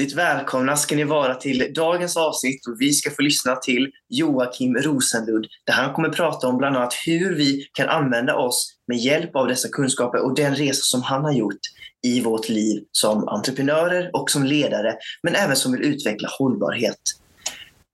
Hjärtligt välkomna ska ni vara till dagens avsnitt och vi ska få lyssna till Joakim Rosenlund där han kommer prata om bland annat hur vi kan använda oss med hjälp av dessa kunskaper och den resa som han har gjort i vårt liv som entreprenörer och som ledare, men även som vill utveckla hållbarhet.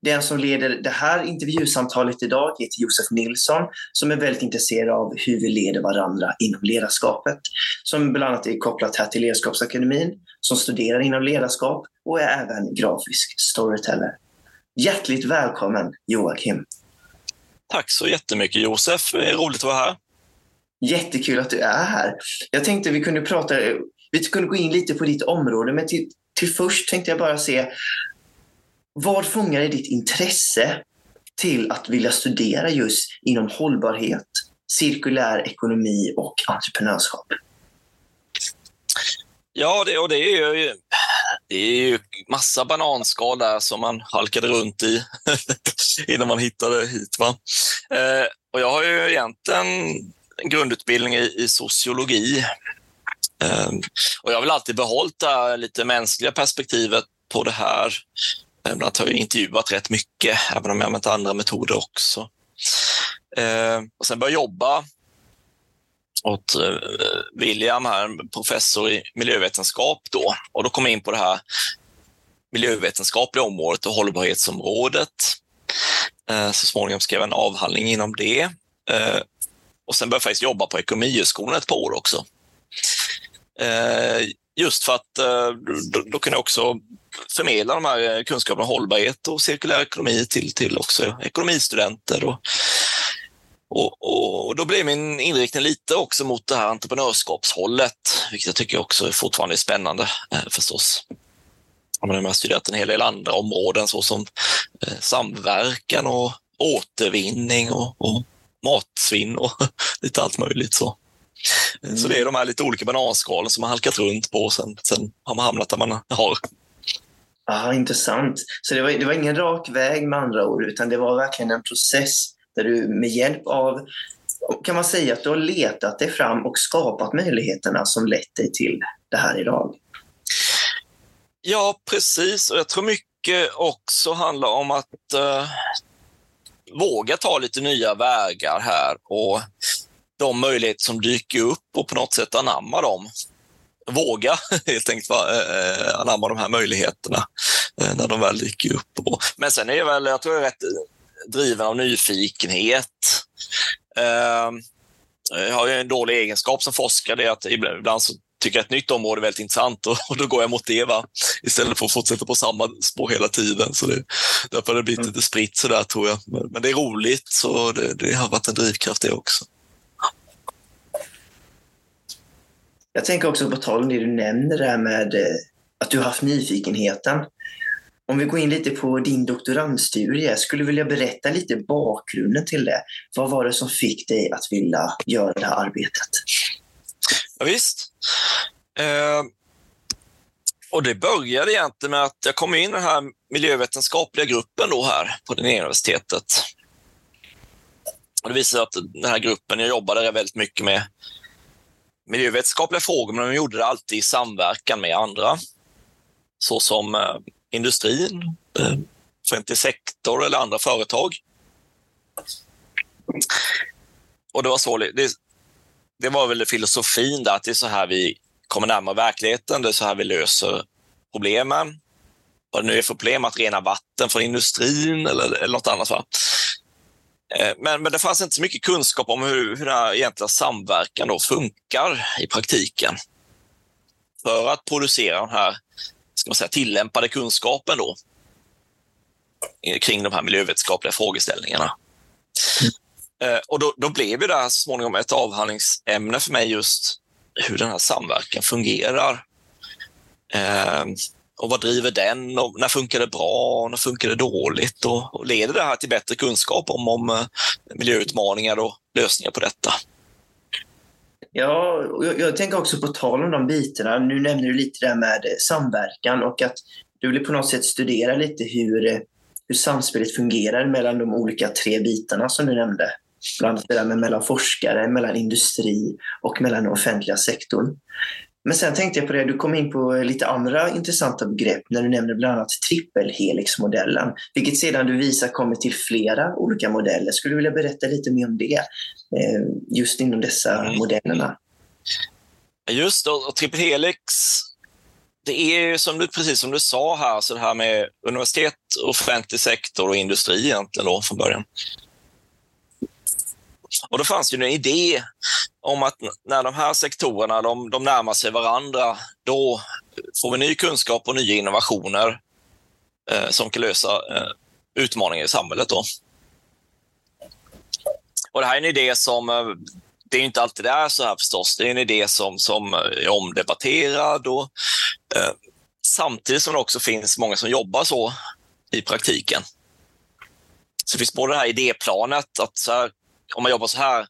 Den som leder det här intervjusamtalet idag heter Josef Nilsson som är väldigt intresserad av hur vi leder varandra inom ledarskapet. Som bland annat är kopplat här till Ledarskapsakademin, som studerar inom ledarskap och är även grafisk storyteller. Hjärtligt välkommen Joakim! Tack så jättemycket Josef, det är roligt att vara här. Jättekul att du är här. Jag tänkte vi kunde prata, vi kunde gå in lite på ditt område, men till, till först tänkte jag bara se vad fångade ditt intresse till att vilja studera just inom hållbarhet, cirkulär ekonomi och entreprenörskap? Ja, det, och det är ju det är ju massa bananskal där som man halkade runt i innan man hittade hit. Va? Eh, och jag har ju egentligen en grundutbildning i, i sociologi. Eh, och jag har väl alltid behållit det här lite mänskliga perspektivet på det här. Bland annat har jag intervjuat rätt mycket, även om jag använt andra metoder också. Eh, och sen började jag jobba åt eh, William, här, professor i miljövetenskap. Då. Och då kom jag in på det här miljövetenskapliga området och hållbarhetsområdet. Eh, så småningom skrev jag en avhandling inom det. Eh, och sen började jag faktiskt jobba på Ekonomihögskolan ett par år också. Eh, just för att eh, då, då kunde jag också förmedla de här kunskaperna om hållbarhet och cirkulär ekonomi till, till också ekonomistudenter. Och, och, och, då blev min inriktning lite också mot det här entreprenörskapshållet, vilket jag tycker också fortfarande är spännande eh, förstås. Jag har studerat en hel del andra områden såsom eh, samverkan och återvinning och, och matsvinn och lite allt möjligt. Så. Mm. så det är de här lite olika bananskalen som man halkat runt på och sen, sen har man hamnat där man har. Ah, intressant. Så det var, det var ingen rak väg med andra ord, utan det var verkligen en process där du med hjälp av, kan man säga att du har letat dig fram och skapat möjligheterna som lett dig till det här idag? Ja, precis. Och jag tror mycket också handlar om att eh, våga ta lite nya vägar här och de möjligheter som dyker upp och på något sätt anamma dem. Våga helt enkelt va, eh, anamma de här möjligheterna eh, när de väl dyker upp. Men sen är jag väl, jag tror jag är rätt driven av nyfikenhet. Eh, jag har en dålig egenskap som forskare, det är att ibland så tycker jag ett nytt område är väldigt intressant och, och då går jag mot det va? istället för att fortsätta på samma spår hela tiden. Så det, därför har det blivit mm. lite spritt sådär tror jag. Men, men det är roligt så det, det, har varit en drivkraft det också. Jag tänker också på tal om det du nämner där med eh, att du har haft nyfikenheten. Om vi går in lite på din doktorandstudie, skulle du vilja berätta lite bakgrunden till det? Vad var det som fick dig att vilja göra det här arbetet? Ja, visst. Eh, och det började egentligen med att jag kom in i den här miljövetenskapliga gruppen då här på det universitetet. Och det visade sig att den här gruppen, jag jobbade väldigt mycket med miljövetenskapliga frågor, men de gjorde det alltid i samverkan med andra. Såsom eh, industrin, eh, offentlig sektor eller andra företag. Och det var så, det, det var väl filosofin där, att det är så här vi kommer närmare verkligheten, det är så här vi löser problemen. Vad det nu är för problem, att rena vatten från industrin eller, eller något annat. Va? Eh, men, men det fanns inte så mycket kunskap om hur, hur den här egentliga samverkan då funkar i praktiken. För att producera den här ska man säga, tillämpade kunskapen då, kring de här miljövetenskapliga frågeställningarna. Mm. Och då, då blev det här så småningom ett avhandlingsämne för mig just hur den här samverkan fungerar. Eh, och vad driver den? Och när funkar det bra? Och när funkar det dåligt? Och, och leder det här till bättre kunskap om, om eh, miljöutmaningar och lösningar på detta? Ja, jag, jag, tänker också på tal om de bitarna. Nu nämner du lite det här med eh, samverkan och att du vill på något sätt studera lite hur, eh, hur samspelet fungerar mellan de olika tre bitarna som du nämnde. Bland annat det där med mellan forskare, mellan industri och mellan den offentliga sektorn. Men sen tänkte jag på det, du kom in på lite andra intressanta begrepp när du nämnde bland annat trippelhelixmodellen, vilket sedan du visar kommer till flera olika modeller. Skulle du vilja berätta lite mer om det, eh, just inom dessa mm. modellerna? Just och trippelhelix, det är ju som du, precis som du sa här, så det här med universitet, offentlig sektor och industri egentligen då från början. Och då fanns det en idé om att när de här sektorerna de, de närmar sig varandra, då får vi ny kunskap och nya innovationer eh, som kan lösa eh, utmaningar i samhället. Då. Och det här är en idé som, eh, det är inte alltid det är så här förstås, det är en idé som, som eh, är omdebatterad och eh, samtidigt som det också finns många som jobbar så i praktiken. Så det finns både det här idéplanet, att så här, om man jobbar så här,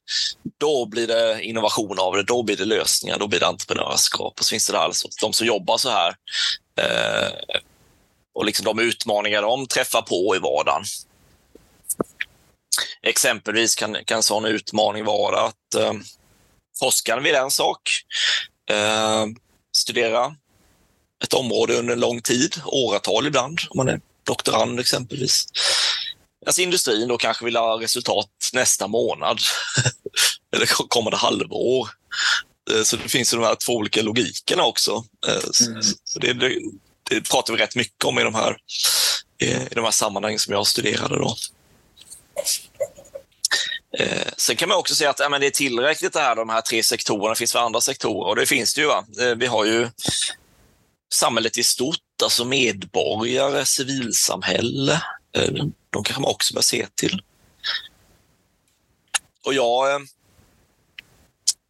då blir det innovation av det, då blir det lösningar, då blir det entreprenörskap. Och så finns det alltså de som jobbar så här eh, och liksom de utmaningar de träffar på i vardagen. Exempelvis kan, kan en sån utmaning vara att eh, forskaren vill en sak, eh, studera ett område under en lång tid, åratal ibland, om man är doktorand exempelvis. Alltså industrin då kanske vill ha resultat nästa månad eller kommande halvår. Eh, så det finns ju de här två olika logikerna också. Eh, mm. Så det, det, det, pratar vi rätt mycket om i de här, i de här sammanhangen som jag studerade. Då. Eh, sen kan man också säga att ja, men det är tillräckligt det här, de här tre sektorerna. Det finns för andra sektorer och det finns det ju. Va? Vi har ju samhället i stort, alltså medborgare, civilsamhälle, de kanske man också bör se till. Och jag eh,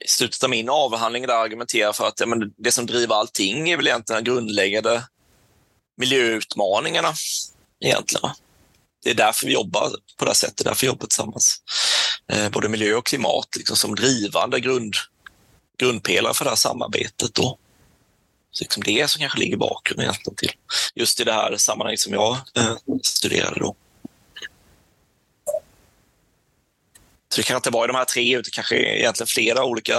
i slutet av min avhandling där argumenterar för att ja, men det som driver allting är väl egentligen de grundläggande miljöutmaningarna. Egentligen. Det är därför vi jobbar på det här sättet, därför vi jobbar tillsammans. Eh, både miljö och klimat liksom som drivande grund, grundpelare för det här samarbetet. Då. Så liksom det som kanske ligger bakgrunden egentligen till just i det här sammanhanget som jag eh, studerade då. Så det kan inte vara i de här tre, utan kanske egentligen flera olika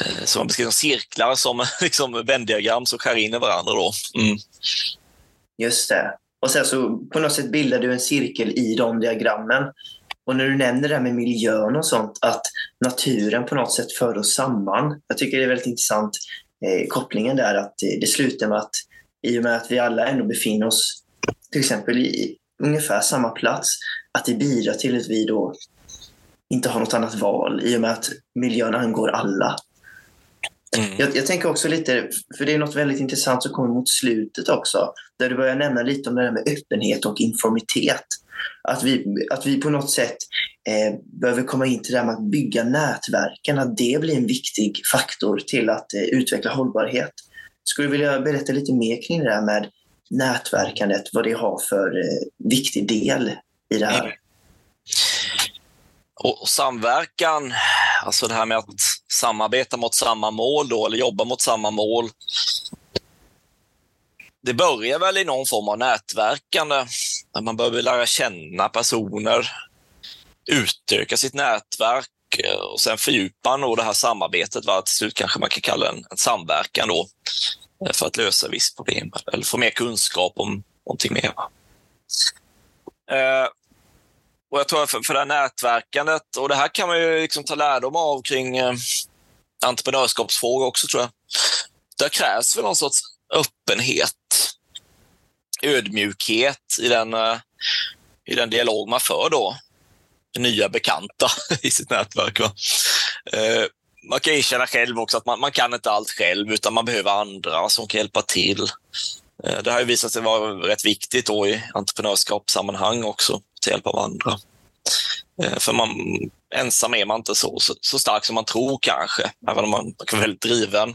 eh, som man beskriver som cirklar, som liksom vändiagram som skär in i varandra. Då. Mm. Just det. Och sen så på något sätt bildar du en cirkel i de diagrammen. Och när du nämner det här med miljön och sånt, att naturen på något sätt för oss samman. Jag tycker det är väldigt intressant eh, kopplingen där att det slutar med att i och med att vi alla ändå befinner oss till exempel i ungefär samma plats, att det bidrar till att vi då inte har något annat val i och med att miljön angår alla. Mm. Jag, jag, tänker också lite, för det är något väldigt intressant som kommer mot slutet också, där du börjar nämna lite om det där med öppenhet och informitet. Att vi, att vi på något sätt eh, behöver komma in till det här med att bygga nätverken, att det blir en viktig faktor till att eh, utveckla hållbarhet. Skulle du vilja berätta lite mer kring det där med nätverkandet, vad det har för eh, viktig del i det här? Mm. Och samverkan, alltså det här med att samarbeta mot samma mål då, eller jobba mot samma mål. Det börjar väl i någon form av nätverkande. Man behöver lära känna personer, utöka sitt nätverk eh, och sen fördjupa nog det här samarbetet. Va? Till slut kanske man kan kalla det en, en samverkan då, eh, för att lösa visst problem eller få mer kunskap om någonting mer. Eh, och jag tror för, för det här nätverkandet, och det här kan man ju liksom ta lärdom av kring eh, entreprenörskapsfrågor också tror jag. Där krävs väl någon sorts öppenhet, ödmjukhet i den, eh, i den dialog man för då nya bekanta i sitt nätverk. Va? Eh, man kan erkänna själv också att man, man kan inte allt själv utan man behöver andra som kan hjälpa till. Eh, det har ju visat sig vara rätt viktigt då i entreprenörskapssammanhang också, till hjälp av andra. Eh, för man, ensam är man inte så, så, så stark som man tror kanske, även om man, är väldigt driven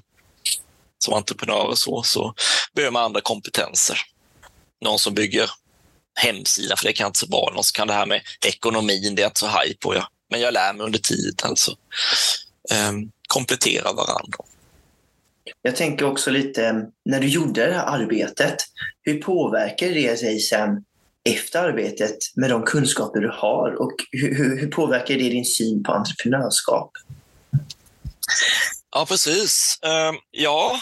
som entreprenör och så, så behöver man andra kompetenser. Någon som bygger hemsida, för det kan jag inte så bra. Någon som kan det här med ekonomin, det är jag inte så haj på. Jag. Men jag lär mig under tiden. Alltså. Um, ehm, komplettera varandra. Jag tänker också lite, när du gjorde det här arbetet, hur påverkar det dig sen efter arbetet med de kunskaper du har och hur, hur, påverkar det din syn på entreprenörskap? Ja, precis. Uh, ja,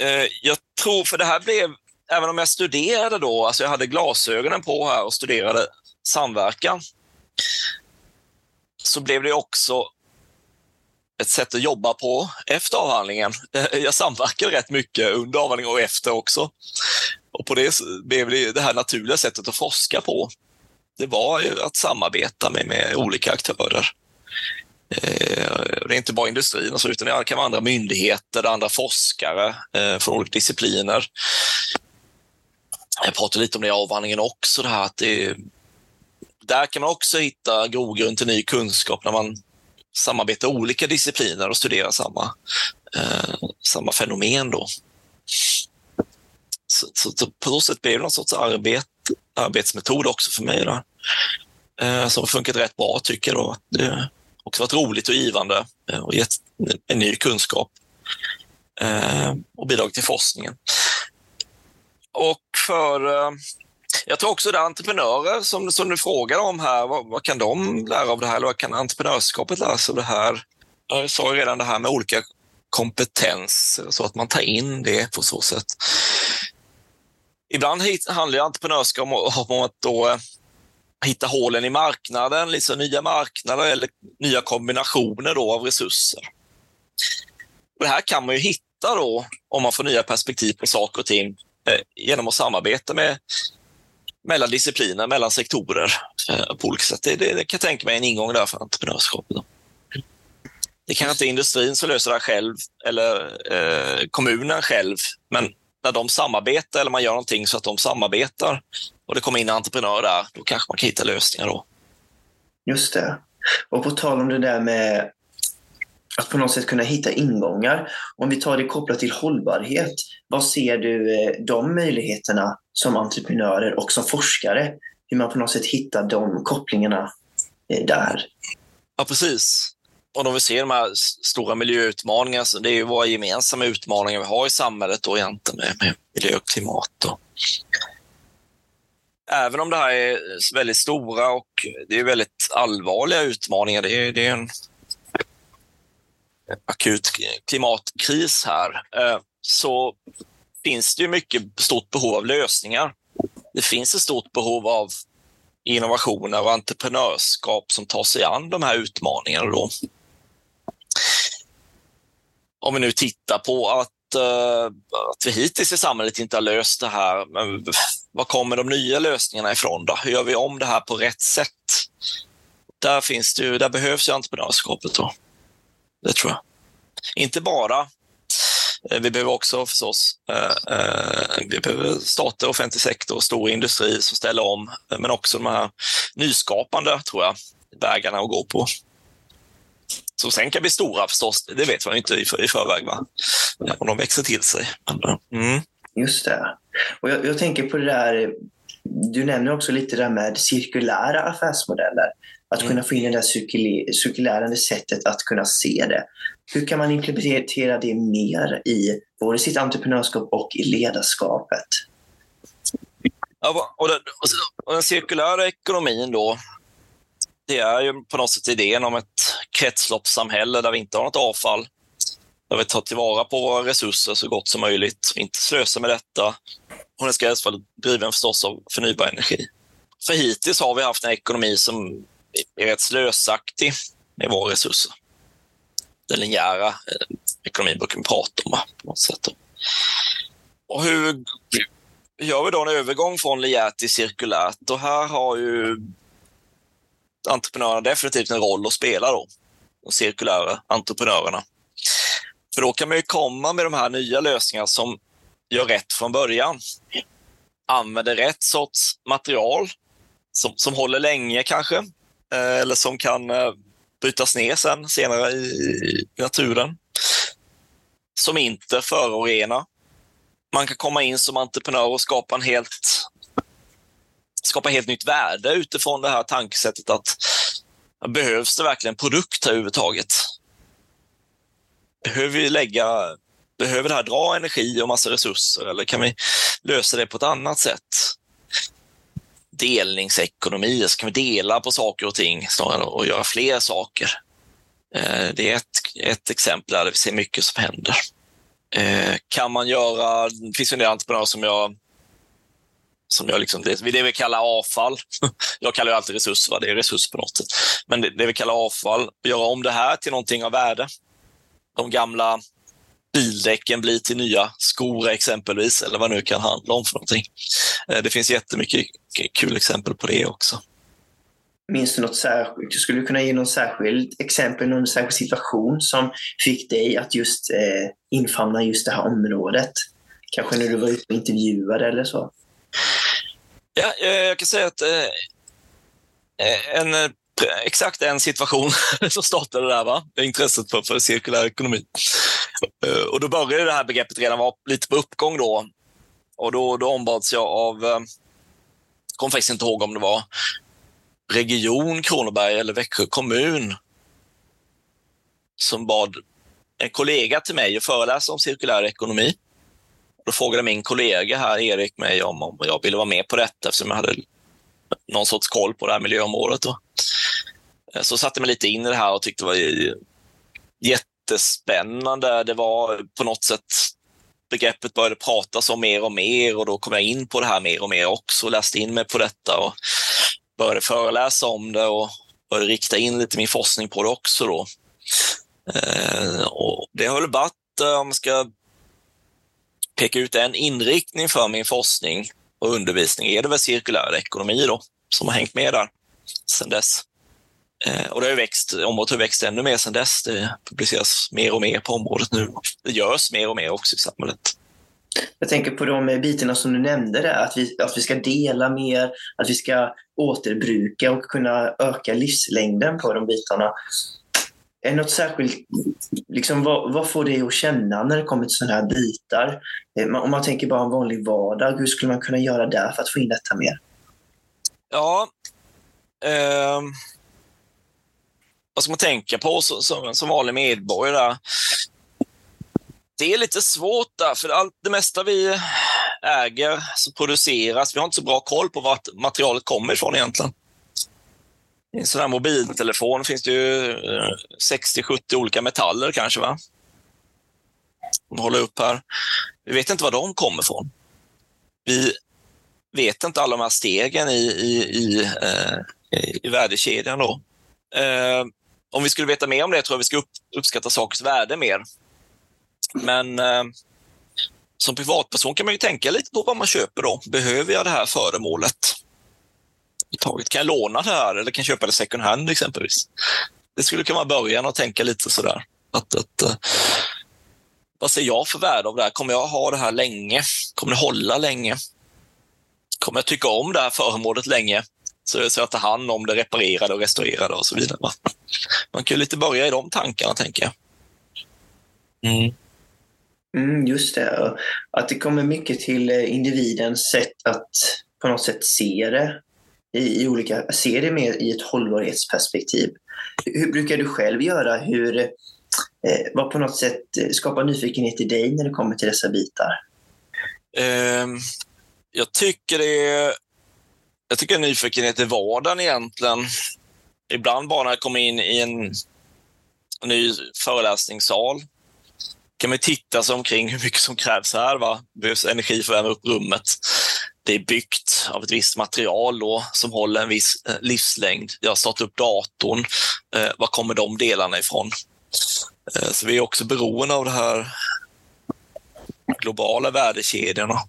uh, jag tror, för det här blev, även om jag studerade då, alltså jag hade glasögonen på här och studerade samverkan, så blev det också ett sätt att jobba på efter avhandlingen. Jag samverkade rätt mycket under avhandlingen och efter också. Och på det blev det det här naturliga sättet att forska på. Det var ju att samarbeta med, med olika aktörer. Eh, det är inte bara industrin, alltså, utan det kan vara andra myndigheter, andra forskare eh, från olika discipliner. Jag pratade lite om det i avhandlingen också, det här att det, där kan man också hitta grogrund till ny kunskap när man samarbetar olika discipliner och studerar samma, eh, samma fenomen. Då. Så, så, så på så sätt blev det någon sorts arbet, arbetsmetod också för mig. Då. Eh, som har funkat rätt bra tycker jag. Då. Det har också varit roligt och givande eh, och gett en ny kunskap eh, och bidragit till forskningen. Och för eh, jag tror också det är entreprenörer som, som du frågar om här, vad, vad, kan de lära av det här? Eller vad kan entreprenörskapet lära sig av det här? Jag sa ju redan det här med olika kompetenser, så att man tar in det på så sätt. Ibland handlar entreprenörskap om, om att då eh, hitta hålen i marknaden, liksom nya marknader eller nya kombinationer då av resurser. Och det här kan man ju hitta då om man får nya perspektiv på saker och ting eh, genom att samarbeta med mellan discipliner, mellan sektorer eh, på olika sätt. Det, det, det, kan jag tänka mig en ingång där för entreprenörskapet. Det kanske inte är industrin som löser det här själv eller eh, kommunen själv, men när de samarbetar eller man gör någonting så att de samarbetar och det kommer in entreprenörer där, då kanske man kan hitta lösningar då. Just det. Och på tal om det där med att på något sätt kunna hitta ingångar. Om vi tar det kopplat till hållbarhet, vad ser du eh, de möjligheterna som entreprenörer och som forskare? Hur man på något sätt hittar de kopplingarna eh, där? Ja, precis. Och om vi ser de här stora miljöutmaningarna, så det är ju våra gemensamma utmaningar vi har i samhället då egentligen med, med miljö och klimat. Då. Även om det här är väldigt stora och det är väldigt allvarliga utmaningar, det är, det är en akut klimatkris här, eh, så finns det ju mycket stort behov av lösningar. Det finns ett stort behov av innovationer och entreprenörskap som tar sig an de här utmaningarna. Då. Om vi nu tittar på att, uh, att vi hittills i samhället inte har löst det här, men var kommer de nya lösningarna ifrån? Då? Hur gör vi om det här på rätt sätt? Där, finns det ju, där behövs ju entreprenörskapet. Då. Det tror jag. Inte bara. Eh, vi behöver också förstås eh, eh, vi behöver stater, offentlig sektor och stor industri som ställer om, eh, men också de här nyskapande, tror jag, vägarna att gå på. Som sen kan bli stora förstås, det vet man inte i, i förväg, va? om de växer till sig. Mm. Just det. Och jag, jag, tänker på det där, du nämner också lite det där med cirkulära affärsmodeller. Att mm. kunna få in det där cirkulärande sättet att kunna se det. Hur kan man implementera det mer i både sitt entreprenörskap och i ledarskapet? Ja, och, den, och den cirkulära ekonomin då, det är ju på något sätt idén om ett kretsloppssamhälle där vi inte har något avfall, där vi tar tillvara på våra resurser så gott som möjligt, inte slösar med detta. Och den ska helst vara driven förstås av förnybar energi. För hittills har vi haft en ekonomi som är rätt slösaktig med våra resurser. Den linjära eh, ekonomin brukar vi prata om på något sätt. Och hur gör vi då en övergång från linjärt till cirkulärt? Och här har ju entreprenörerna definitivt en roll att spela då, de cirkulära entreprenörerna. För då kan man ju komma med de här nya lösningarna som gör rätt från början. Använder rätt sorts material som, som håller länge kanske, eh, eller som kan eh, brytas ner sen senare i, i naturen. Som inte förorenar. Man kan komma in som entreprenör och skapa en helt skapa helt nytt värde utifrån det här tankesättet att behövs det verkligen produkt överhuvudtaget? Behöver vi lägga, behöver det här dra energi och massa resurser eller kan vi lösa det på ett annat sätt? delningsekonomi, så kan vi dela på saker och ting snarare och göra fler saker. Eh, det är ett, ett exempel där vi ser mycket som händer. Eh, kan man göra, det finns en del entreprenörer som jag som jag liksom, det, det vi kallar avfall. Jag kallar ju alltid resurs, va? det är resurs på något sätt. Men det, det vi kallar avfall, göra om det här till någonting av värde. De gamla bildäcken blir till nya skor exempelvis, eller vad det nu kan handla om för någonting. Eh, det finns jättemycket kul exempel på det också. Minns du något särskilt? Du skulle kunna ge något särskilt exempel, någon särskild situation som fick dig att just eh, infamna just det här området? Kanske när du var ute och intervjuade eller så? Ja, eh, jag kan säga att eh, eh, en, exakt en situation så startade där, va? intresset för, för cirkulär ekonomi. Och då började det här begreppet redan vara lite på uppgång då. Och då, då ombads jag av, jag kommer faktiskt inte ihåg om det var Region Kronoberg eller Växjö kommun som bad en kollega till mig att föreläsa om cirkulär ekonomi. Då frågade min kollega här, Erik, mig om, om jag ville vara med på detta eftersom jag hade någon sorts koll på det här miljöområdet. Då. Eh, så satte jag mig lite in i det här och tyckte det var jättespännande. Det var på något sätt begreppet började pratas om mer och mer och då kom jag in på det här mer och mer också och läste in mig på detta och började föreläsa om det och började rikta in lite min forskning på det också. Då. Eh, och det har väl varit, om man ska peka ut en inriktning för min forskning och undervisning är det väl cirkulär ekonomi då, som har hängt med där sedan dess. Eh, och det har växt, området har växt ännu mer sedan dess. Det publiceras mer och mer på området nu. Det görs mer och mer också i samhället. Jag tänker på de bitarna som du nämnde, där, att, vi, att vi ska dela mer, att vi ska återbruka och kunna öka livslängden på de bitarna. Är det något särskilt, liksom, vad, vad får dig att känna när det kommer till sådana här bitar? Eh, om man tänker bara en vanlig vardag, hur skulle man kunna göra där för att få in detta mer? Ja, eh, vad ska man tänka på som, som, som vanlig medborgare? Det är lite svårt där, för allt det mesta vi äger som produceras, vi har inte så bra koll på vart materialet kommer ifrån egentligen. I en sån här mobiltelefon finns det ju eh, 60-70 olika metaller kanske. va? De håller upp här. Vi vet inte var de kommer ifrån. Vi vet inte alla de här stegen i, i, i, eh, i värdekedjan. Då. Eh, om vi skulle veta mer om det tror jag vi ska upp, uppskatta sakers värde mer. Men eh, som privatperson kan man ju tänka lite på vad man köper då. Behöver jag det här föremålet? Taget. Kan jag låna det här eller kan jag köpa det second hand exempelvis? Det skulle kunna vara början att tänka lite sådär. Att, att, uh, vad ser jag för värde av det här? Kommer jag ha det här länge? Kommer det hålla länge? Kommer jag tycka om det här föremålet länge? Så, så jag tar hand om det, reparerar och restaurerar och så vidare. Man kan ju lite börja i de tankarna, tänker jag. Mm. Mm, just det. Att det kommer mycket till eh, individens sätt att på något sätt se det i, i olika, se det mer i ett hållbarhetsperspektiv. Hur brukar du själv göra? Hur, eh, vad på något sätt skapar nyfikenhet i dig när det kommer till dessa bitar? Eh, jag tycker det är, jag tycker nyfikenhet i vardagen egentligen. Ibland bara när jag kommer in i en ny föreläsningssal kan man titta sig omkring hur mycket som krävs här. Va? Det behövs energi för att värma upp rummet det är byggt av ett visst material då, som håller en viss eh, livslängd. Jag har startat upp datorn. Eh, var kommer de delarna ifrån? Eh, så vi är också beroende av de här globala värdekedjorna.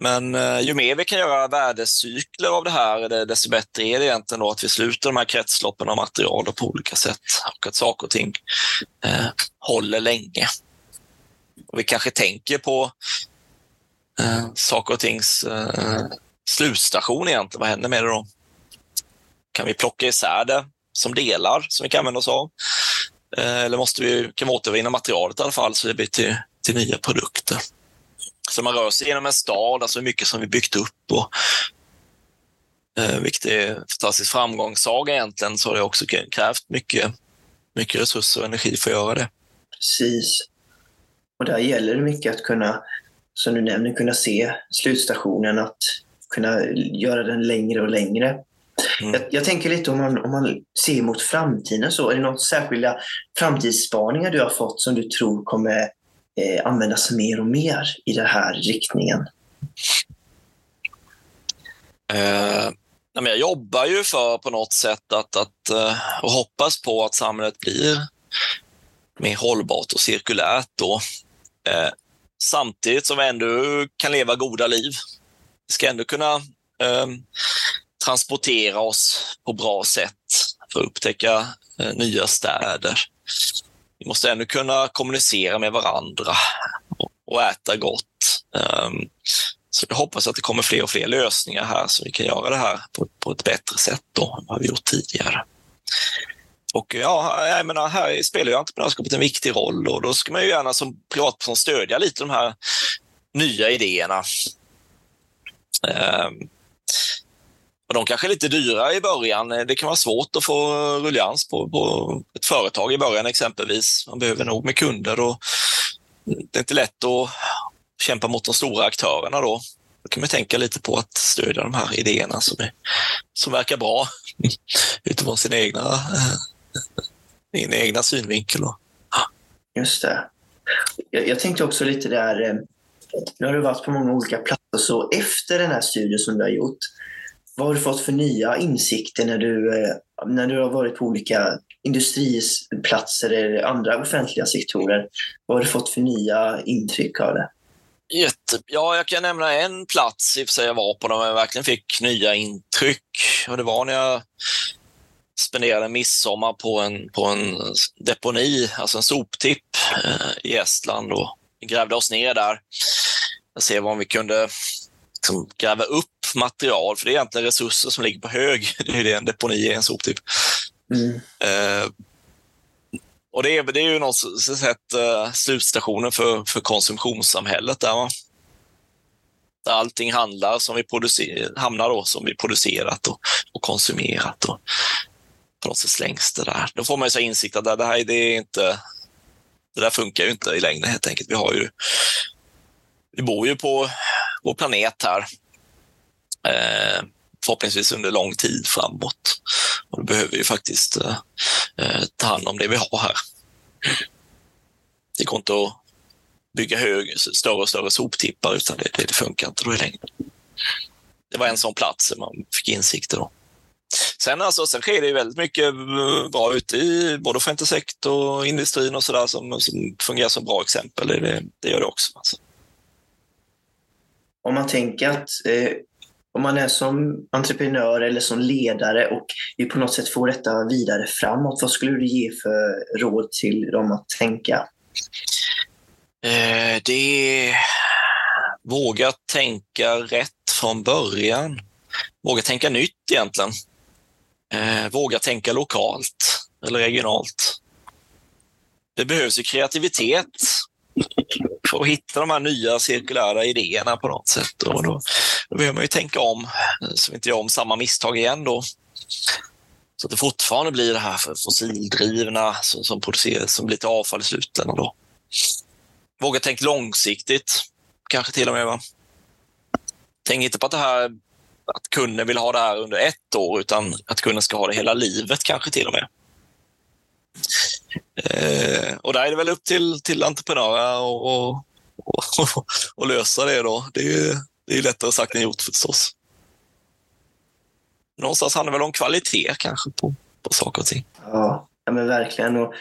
Men eh, ju mer vi kan göra värdecykler av det här, eh, desto bättre är det egentligen då att vi sluter de här kretsloppen av material på olika sätt och att saker och ting eh, håller länge. Och vi kanske tänker på eh, saker och tings eh, slutstation egentligen. Vad händer med det då? Kan vi plocka isär det som delar som vi kan använda oss av? Eh, eller måste vi, kan vi återvinna materialet i alla fall så det blir till, till nya produkter? Så man rör sig genom en stad, alltså hur mycket som vi byggt upp och eh, vilket är en fantastisk framgångssaga egentligen, så har det också krävt mycket, mycket resurser och energi för att göra det. Precis. Och där gäller det mycket att kunna som du nämner, kunna se slutstationen, att kunna göra den längre och längre. Mm. Jag, jag, tänker lite om man, om man ser mot framtiden, så är det något särskilda framtidsspaningar du har fått som du tror kommer eh, användas mer och mer i den här riktningen? Eh, jag jobbar ju för på något sätt att, att uh, och hoppas på att samhället blir mer hållbart och cirkulärt. Då. Eh, samtidigt som vi ändå kan leva goda liv. Vi ska ändå kunna eh, transportera oss på bra sätt för att upptäcka eh, nya städer. Vi måste ändå kunna kommunicera med varandra och, och äta gott. Eh, så jag hoppas att det kommer fler och fler lösningar här så vi kan göra det här på, på ett bättre sätt då än vad vi gjort tidigare. Och ja, jag menar, här spelar ju entreprenörskapet en viktig roll och då ska man ju gärna som privatperson stödja lite de här nya idéerna. Um, och de kanske är lite dyra i början. Eh, det kan vara svårt att få ruljans på, på ett företag i början exempelvis. Man behöver nog med kunder och det är inte lätt att kämpa mot de stora aktörerna då. Då kan man tänka lite på att stödja de här idéerna som, är, som verkar bra utifrån sina egna, eh, sin egna synvinkel. Då. Just det. Jag, jag tänkte också lite där, eh, nu har du varit på många olika platser, så efter den här studien som du har gjort, vad har du fått för nya insikter när du, eh, när du har varit på olika industriplatser eller andra offentliga sektorer? Vad har du fått för nya intryck av det? Jätte... Ja, jag kan nämna en plats i och för sig jag var på där jag verkligen fick nya intryck. Och det var när jag spenderade midsommar på en, på en deponi, alltså en soptipp eh, i Estland. Och grävde oss ner där och se om vi kunde liksom, gräva upp material, för det är egentligen resurser som ligger på hög. Det är det en deponi är, en soptipp. Mm. Eh, och det är, det är ju något sätt uh, slutstationen för, för konsumtionssamhället där, va? där allting handlar som vi producer, hamnar då som vi producerat och, och konsumerat. Och på något sätt slängs det där. Då får man ju så insikt att det, här det är inte, det där funkar ju inte i längden helt enkelt. Vi, har ju, vi bor ju på vår planet här. Eh, förhoppningsvis under lång tid framåt. Och då behöver vi faktiskt eh, eh, ta hand om det vi har här. Det går inte att bygga hög, större och större soptippar utan det, det, det funkar inte då i längden. Det var en sån plats där man fick insikter. Då. Sen, alltså, sen sker det väldigt mycket eh, bra ute i både offentlig sektor och industrin och sådär som, som fungerar som bra exempel. Det, det gör det också. Alltså. Om man tänker att eh, om man är som entreprenör eller som ledare och vill på något sätt få detta vidare framåt, vad skulle du ge för råd till dem att tänka? Eh, det är våga tänka rätt från början. Våga tänka nytt egentligen. Eh, våga tänka lokalt eller regionalt. Det behövs ju kreativitet för att hitta de här nya cirkulära idéerna på något sätt. Och då, då behöver man ju tänka om, eh, så vi inte gör om samma misstag igen då. Så att det fortfarande blir det här fossildrivna som, som produceras, som blir till avfall i slutändan. Då. Våga tänka långsiktigt, kanske till och med. Va? Tänk inte på att det här att kunden vill ha det här under ett år, utan att kunden ska ha det hela livet kanske till och med. Eh, och där är det väl upp till, till entreprenörer och, och, och, och lösa det då. Det är, det är lättare sagt än gjort förstås. Någonstans handlar det väl om kvalitet kanske på, på saker och ting. Ja, ja men verkligen. Och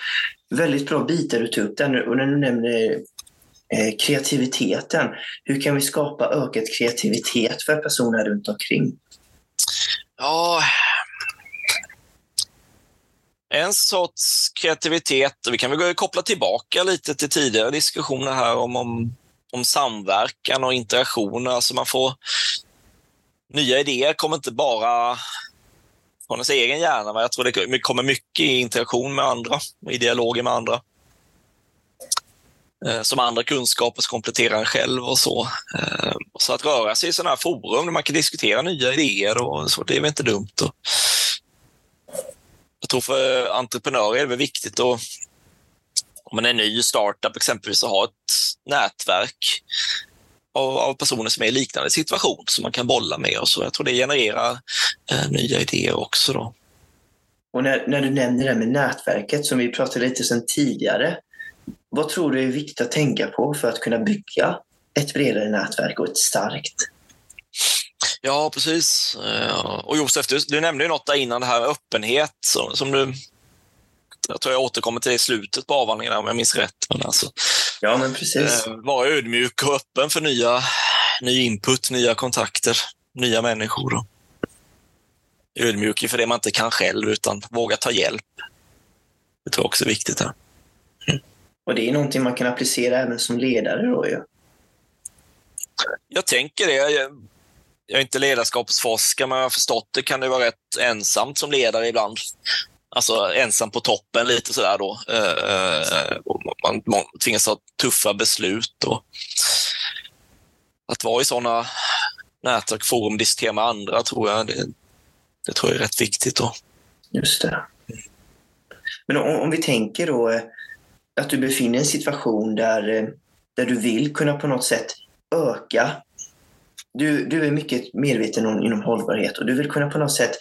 väldigt bra bitar du tog upp där Och när du nämner eh, kreativiteten. Hur kan vi skapa ökad kreativitet för personer runt omkring? Ja, en sorts kreativitet, vi kan väl koppla tillbaka lite till tidigare diskussioner här om, om, om samverkan och interaktioner. Alltså man får nya idéer kommer inte bara från ens egen hjärna. men Jag tror det kommer mycket i interaktion med andra, i dialoger med andra. Eh, som andra kunskaper som kompletterar en själv och så. Eh, så att röra sig i sådana här forum där man kan diskutera nya idéer och så, det är väl inte dumt. Jag tror för entreprenörer är det viktigt att om man är ny startup exempelvis att ha ett nätverk av, av, personer som är i liknande situation som man kan bolla med. Och så. Jag tror det genererar eh, nya idéer också. Då. Och när, när du nämner det här med nätverket som vi pratade lite sedan tidigare. Vad tror du är viktigt att tänka på för att kunna bygga ett bredare nätverk och ett starkt? Ja, precis. Eh, och Josef, du, du nämnde ju något där innan, det här med öppenhet som, som du jag tror jag återkommer till det i slutet på avhandlingen om jag minns rätt. Men alltså, ja, men precis. Eh, vara ödmjuk och öppen för nya, ny input, nya kontakter, nya människor. Och ödmjuk för det man inte kan själv, utan våga ta hjälp. Det tror jag också är viktigt. Här. Och det är någonting man kan applicera även som ledare då ju. Jag tänker det. Jag, jag är inte ledarskapsforskare, men jag har förstått det kan det vara rätt ensamt som ledare ibland. Alltså ensam på toppen lite sådär då. Uh, man, man tvingas ta tuffa beslut. Och att vara i sådana nätverk, forum, diskutera med andra tror jag, det, det tror jag är rätt viktigt. Då. Just det. Men om, om vi tänker då eh, att du befinner dig i en situation där, eh, där du vill kunna på något sätt öka. Du, du är mycket medveten om inom hållbarhet och du vill kunna på något sätt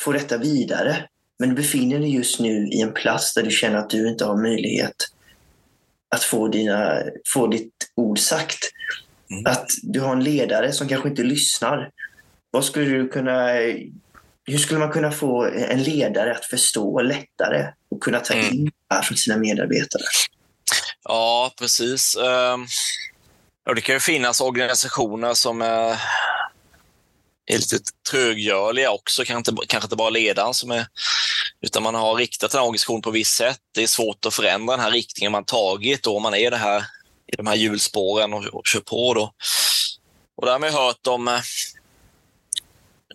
få detta vidare. Men du befinner dig just nu i en plats där du känner att du inte har möjlighet att få, dina, få ditt ord sagt. Mm. Att du har en ledare som kanske inte lyssnar. Vad skulle du kunna, hur skulle man kunna få en ledare att förstå lättare och kunna ta mm. in det här från sina medarbetare? Ja, precis. Ehm, det kan ju finnas organisationer som är lite tröggörliga också. Kanske inte, kanske inte bara ledaren som är... Utan man har riktat en organisation på ett visst sätt. Det är svårt att förändra den här riktningen man tagit då, om man är det här, i de här hjulspåren och, och kör på. Då. Och där har man hört om eh,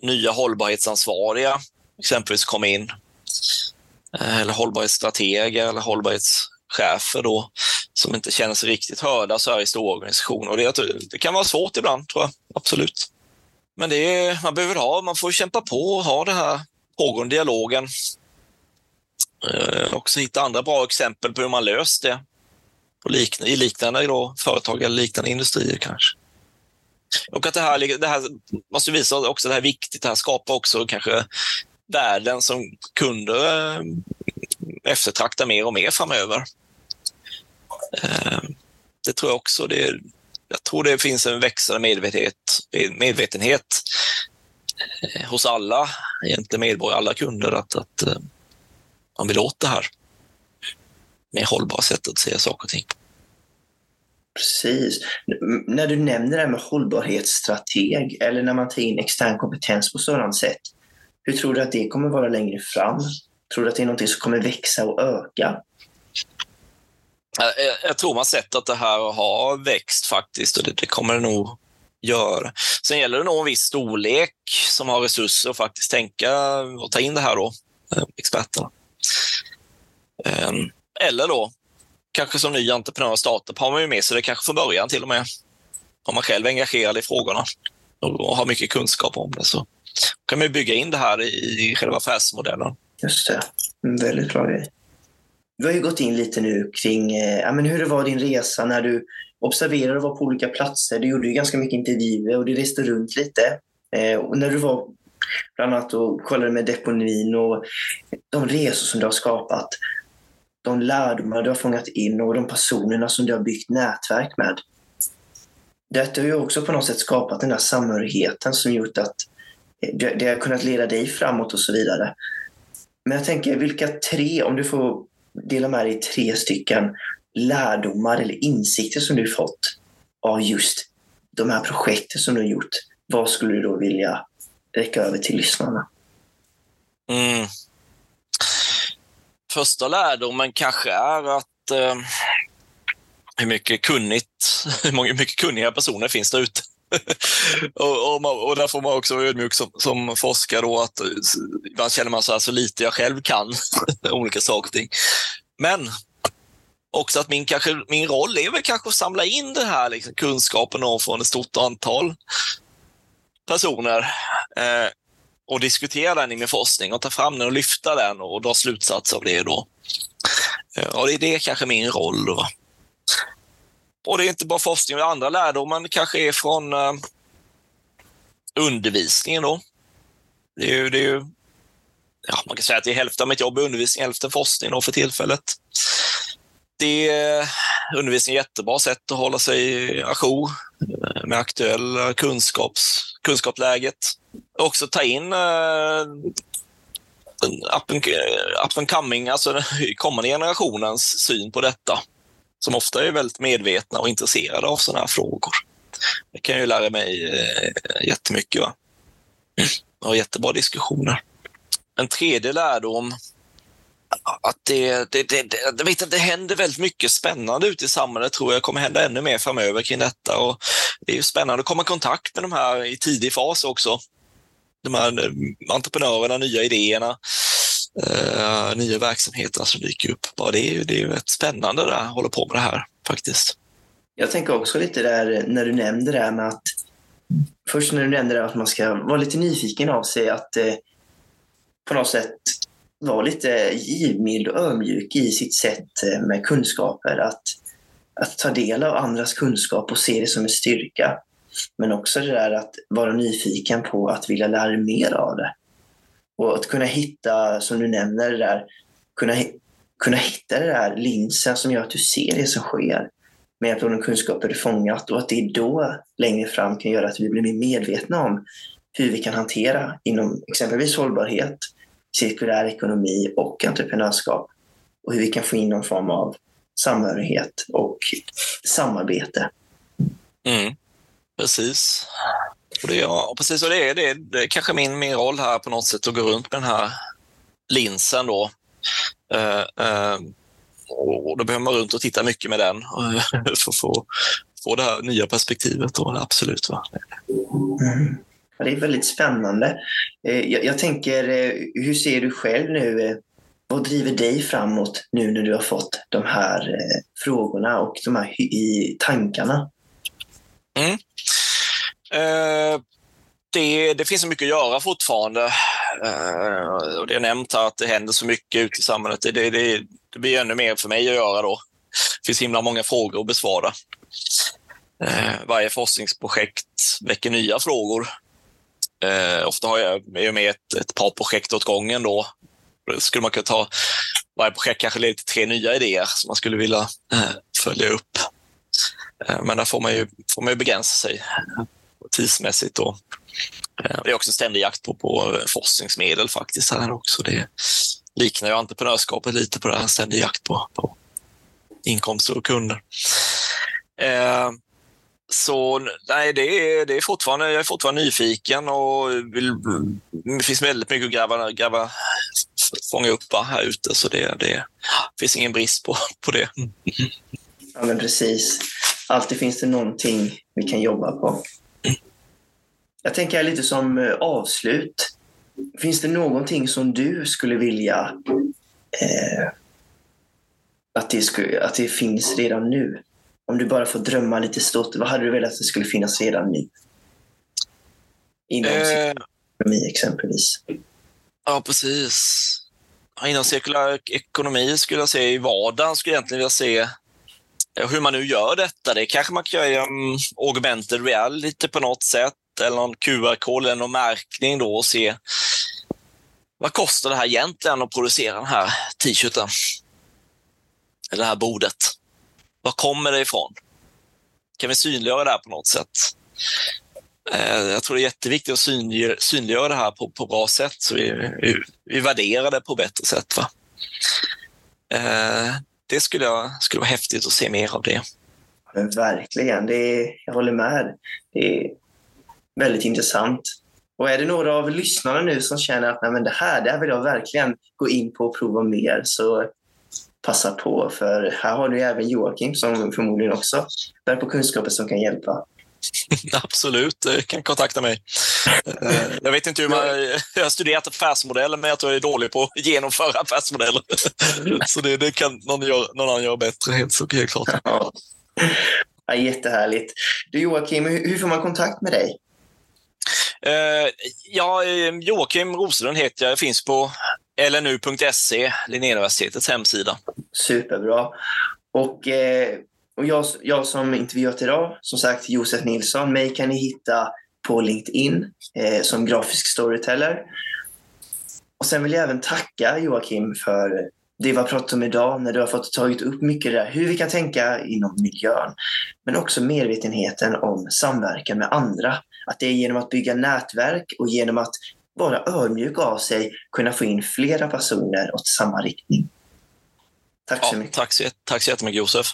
nya hållbarhetsansvariga exempelvis kom in. Eh, eller hållbarhetsstrateger eller hållbarhetschefer då, som inte känner sig riktigt hörda så här i stora organisationer. Och det, det kan vara svårt ibland, tror jag. Absolut. Men det är, man behöver ha, man får kämpa på och ha den här pågående dialogen. Eh, också hitta andra bra exempel på hur man löst det på liknande, i liknande då, företag eller liknande industrier kanske. Och att det här, det här måste visa också det här är viktigt, det här skapar också kanske värden som kunder eh, eftertraktar mer och mer framöver. Eh, det tror jag också. Det, jag tror det finns en växande medvetenhet, medvetenhet hos alla egentligen medborgare, alla kunder att, att eh, man vill åt det här mer hållbara sättet att se saker och ting. Precis. När du nämner det här med hållbarhetsstrateg eller när man tar in extern kompetens på sådant sätt, hur tror du att det kommer vara längre fram? Tror du att det är någonting som kommer växa och öka? Eh, jag, tror man sett att det här har växt faktiskt och det, kommer det nog göra. Sen gäller det nog en viss storlek som har resurser att faktiskt tänka och ta in det här då, eh, experterna. Ehm, eller då, kanske som ny entreprenör och startup har man ju med sig det kanske från början till och med. Om man själv är engagerad i frågorna och har mycket kunskap om det så kan man bygga in det här i själva affärsmodellen. Just det. En väldigt bra grej. Du har ju gått in lite nu kring eh, ja, men hur det var din resa när du observerade och var på olika platser. Du gjorde ju ganska mycket intervjuer och du reste runt lite. Eh, och när du var bland annat och kollade med deponin och de resor som du har skapat. De lärdomar du har fångat in och de personerna som du har byggt nätverk med. Detta har ju också på något sätt skapat den där samhörigheten som gjort att eh, det har kunnat leda dig framåt och så vidare. Men jag tänker, vilka tre, om du får dela med dig tre stycken lärdomar eller insikter som du fått av just de här projekten som du har gjort. Vad skulle du då vilja räcka över till lyssnarna? Mm. Första lärdomen kanske är att eh, hur mycket kunnigt, hur mycket kunniga personer finns det ute. och, och, man, och, där får man också vara ödmjuk som, som forskare. Då, att eh, ibland känner man så, här, så lite jag själv kan olika saker och ting. Men också att min, kanske, min roll är väl kanske att samla in den här liksom, kunskapen från ett stort antal personer eh, och diskutera den i min forskning och ta fram den och lyfta den och dra slutsatser av det. Då. Eh, och det är det kanske min roll. Då. Och det är inte bara forskning, andra lärdomar kanske är från eh, undervisningen. Då. det är ju, det är ju ja, man kan säga att det är hälften av mitt jobb är undervisning, hälften forskning då för tillfället. Det är eh, undervisning är ett jättebra sätt att hålla sig ajour eh, med aktuella kunskaps, kunskapsläget. Också ta in uh, up, and, eh, up and coming, alltså den kommande generationens syn på detta. Som ofta är väldigt medvetna och intresserade av sådana här frågor. Det kan jag ju lära mig uh, jättemycket. Va? Och jättebra diskussioner. En tredje lärdom att det, det, det, det, vet, det händer väldigt mycket spännande ute i samhället tror jag kommer hända ännu mer framöver kring detta. Och det är spännande att komma i kontakt med de här i tidig fas också. De här eh, entreprenörerna, nya idéerna, eh, nya verksamheterna som dyker upp. Bara det är ju det är rätt spännande att hålla på med det här faktiskt. Jag tänker också lite där när du nämnde det här med att först när du nämnde det att man ska vara lite nyfiken av sig att eh, på något sätt vara lite givmild och ödmjuk i sitt sätt eh, med kunskaper. Att, att ta del av andras kunskap och se det som en styrka. Men också det där att vara nyfiken på att vilja lära dig mer av det. Och att kunna hitta, som du nämner, det där, kunna, kunna hitta det där linsen som gör att du ser det som sker med hjälp av de kunskaper du fångat och att det då längre fram kan göra att vi blir mer medvetna om hur vi kan hantera inom exempelvis hållbarhet, cirkulär ekonomi och entreprenörskap och hur vi kan få in någon form av samhörighet och samarbete. Mm, precis. Och det, ja, precis, och det är, det, är, det är kanske min, min roll här på något sätt att gå runt med den här linsen då. Uh, uh, och då behöver man runt och titta mycket med den eh, för att få, få det här nya perspektivet. Då, absolut. Va? Mm. Ja, det är väldigt spännande. Eh, jag, jag, tänker, eh, hur ser du själv nu? Eh, vad driver dig framåt nu när du har fått de här frågorna och de här i tankarna? Mm. Eh, det, det, finns så mycket att göra fortfarande. Eh, och det är nämnt här att det händer så mycket ute i samhället. Det, det, det, det blir ännu mer för mig att göra då. Det finns himla många frågor att besvara. Eh, varje forskningsprojekt väcker nya frågor. Eh, ofta har jag, är jag med ett, ett par projekt åt gången då. Skulle man kunna ta varje projekt kanske leder till tre nya idéer som man skulle vilja eh, följa upp. Eh, men där får man ju, får man ju begränsa sig tidsmässigt. Då. Eh, det är också ständig jakt på, på eh, forskningsmedel faktiskt här också. Det liknar ju entreprenörskapet lite på det här, ständig jakt på, på inkomster och kunder. Eh, så nej, det är, det är fortfarande, jag är fortfarande nyfiken och vill, det finns väldigt mycket att gräva, gräva fånga upp här ute, så det, det finns ingen brist på, på det. Mm. Ja, men precis. Alltid finns det någonting vi kan jobba på. Jag tänker lite som eh, avslut. Finns det någonting som du skulle vilja eh, att, det skulle, att det finns redan nu? Om du bara får drömma lite stort, vad hade du velat att det skulle finnas redan nu? Inom eh, ekonomi exempelvis. Ja, precis. Inom cirkulär ekonomi skulle jag säga i vardagen skulle jag egentligen vilja se hur man nu gör detta. Det kanske man kan göra genom augmented reality på något sätt eller någon QR-kod eller någon märkning då och se vad kostar det här egentligen att producera den här t-shirten? Eller det här bordet? Var kommer det ifrån? Kan vi synliggöra det här på något sätt? Eh, jag tror det är jätteviktigt att synliggöra, det här på, på bra sätt så vi, vi, vi värderar det på bättre sätt. Va? Eh, det skulle, jag, skulle vara häftigt att se mer av det. Men verkligen, det är, jag håller med. Det är väldigt intressant. Och är det några av lyssnarna nu som känner att Nej, men det här det här vill jag verkligen gå in på och prova mer så passa på. För här har du även Joakim som förmodligen också bär på kunskaper som kan hjälpa. Absolut, du kan kontakta mig. Eh, jag vet inte hur man... Jag har studerat affärsmodeller, men jag tror jag är dålig på att genomföra affärsmodeller. Så det, det kan någon, gör, någon annan göra bättre, helt, helt klart. Ja. Ja, jättehärligt. Du Joakim, hur får man kontakt med dig? Uh, ja, Joakim Rosenlund heter jag. Jag finns på lnu.se, Linnéuniversitetets hemsida. Superbra. Och, eh, och jag, jag som intervjuat idag, som sagt Josef Nilsson, mig kan ni hitta på LinkedIn eh, som grafisk storyteller. Och sen vill jag även tacka Joakim för det vi har pratat om idag när du har fått tagit upp mycket där, hur vi kan tänka inom miljön. Men också medvetenheten om samverkan med andra. Att det är genom att bygga nätverk och genom att vara ödmjuk av sig kunna få in flera personer åt samma riktning. Tack så ja, mycket. Tack så, tack så jättemycket Josef.